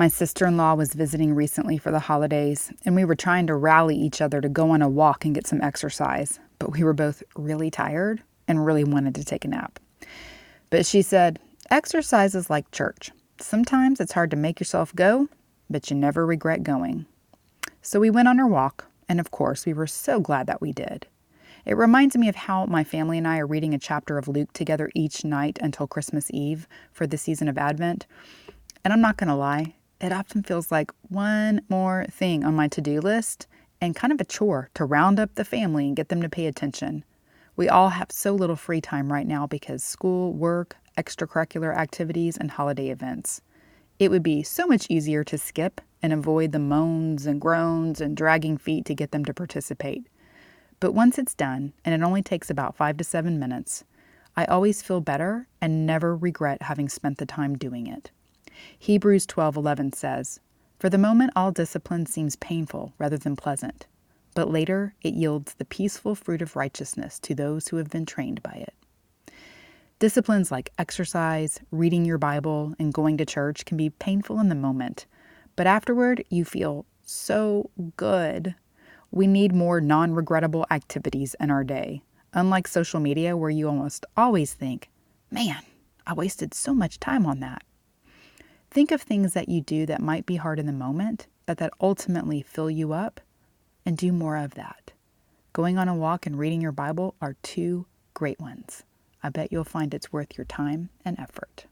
My sister in law was visiting recently for the holidays, and we were trying to rally each other to go on a walk and get some exercise, but we were both really tired and really wanted to take a nap. But she said, Exercise is like church. Sometimes it's hard to make yourself go, but you never regret going. So we went on our walk, and of course, we were so glad that we did. It reminds me of how my family and I are reading a chapter of Luke together each night until Christmas Eve for the season of Advent. And I'm not going to lie, it often feels like one more thing on my to do list and kind of a chore to round up the family and get them to pay attention. We all have so little free time right now because school, work, extracurricular activities, and holiday events. It would be so much easier to skip and avoid the moans and groans and dragging feet to get them to participate. But once it's done, and it only takes about five to seven minutes, I always feel better and never regret having spent the time doing it. Hebrews 12:11 says, "For the moment all discipline seems painful rather than pleasant, but later it yields the peaceful fruit of righteousness to those who have been trained by it." Disciplines like exercise, reading your Bible, and going to church can be painful in the moment, but afterward you feel so good. We need more non regrettable activities in our day, unlike social media, where you almost always think, man, I wasted so much time on that. Think of things that you do that might be hard in the moment, but that ultimately fill you up, and do more of that. Going on a walk and reading your Bible are two great ones. I bet you'll find it's worth your time and effort.